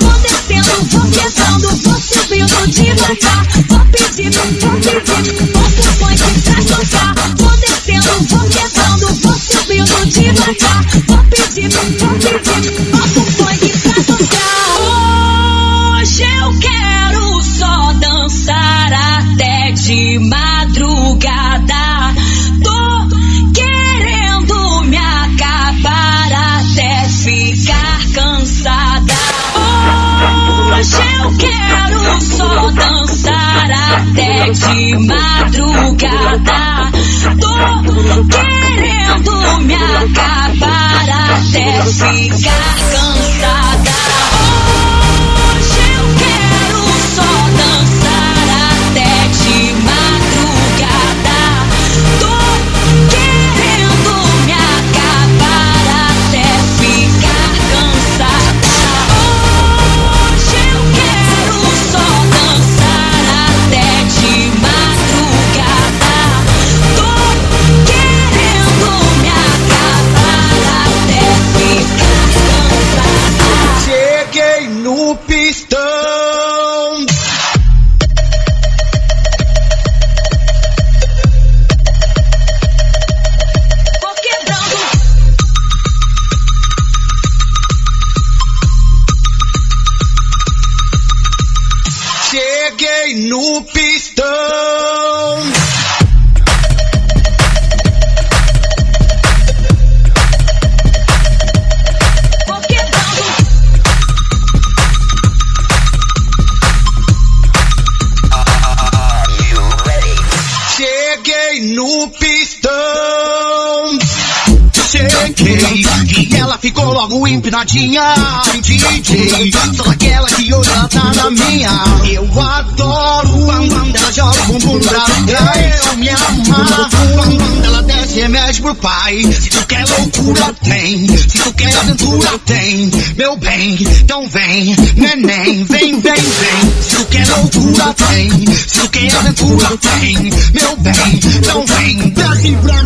Vou descendo, vou pesando, vou subindo devagar. Vou pedindo, vou pedindo, vou pro funk pra dançar. Vou descendo, vou pesando, vou subindo devagar. De madrugada. Tô querendo me acabar até ficar cansada. Hoje eu quero só dançar até de madrugada. No pistão. Cheguei no pistão. No pistão. Cheguei e ela ficou logo empinadinha. DJ, aquela que hoje ela tá na minha. Eu adoro quando ela joga o bumbum pra. Eu me amarro e mexe pro pai. Se tu quer loucura, tem. Se tu quer aventura, tem. Meu bem, então vem, neném, vem, vem, vem. Se tu quer loucura, tem. Se tu quer aventura, tem. Meu bem, então vem, pra.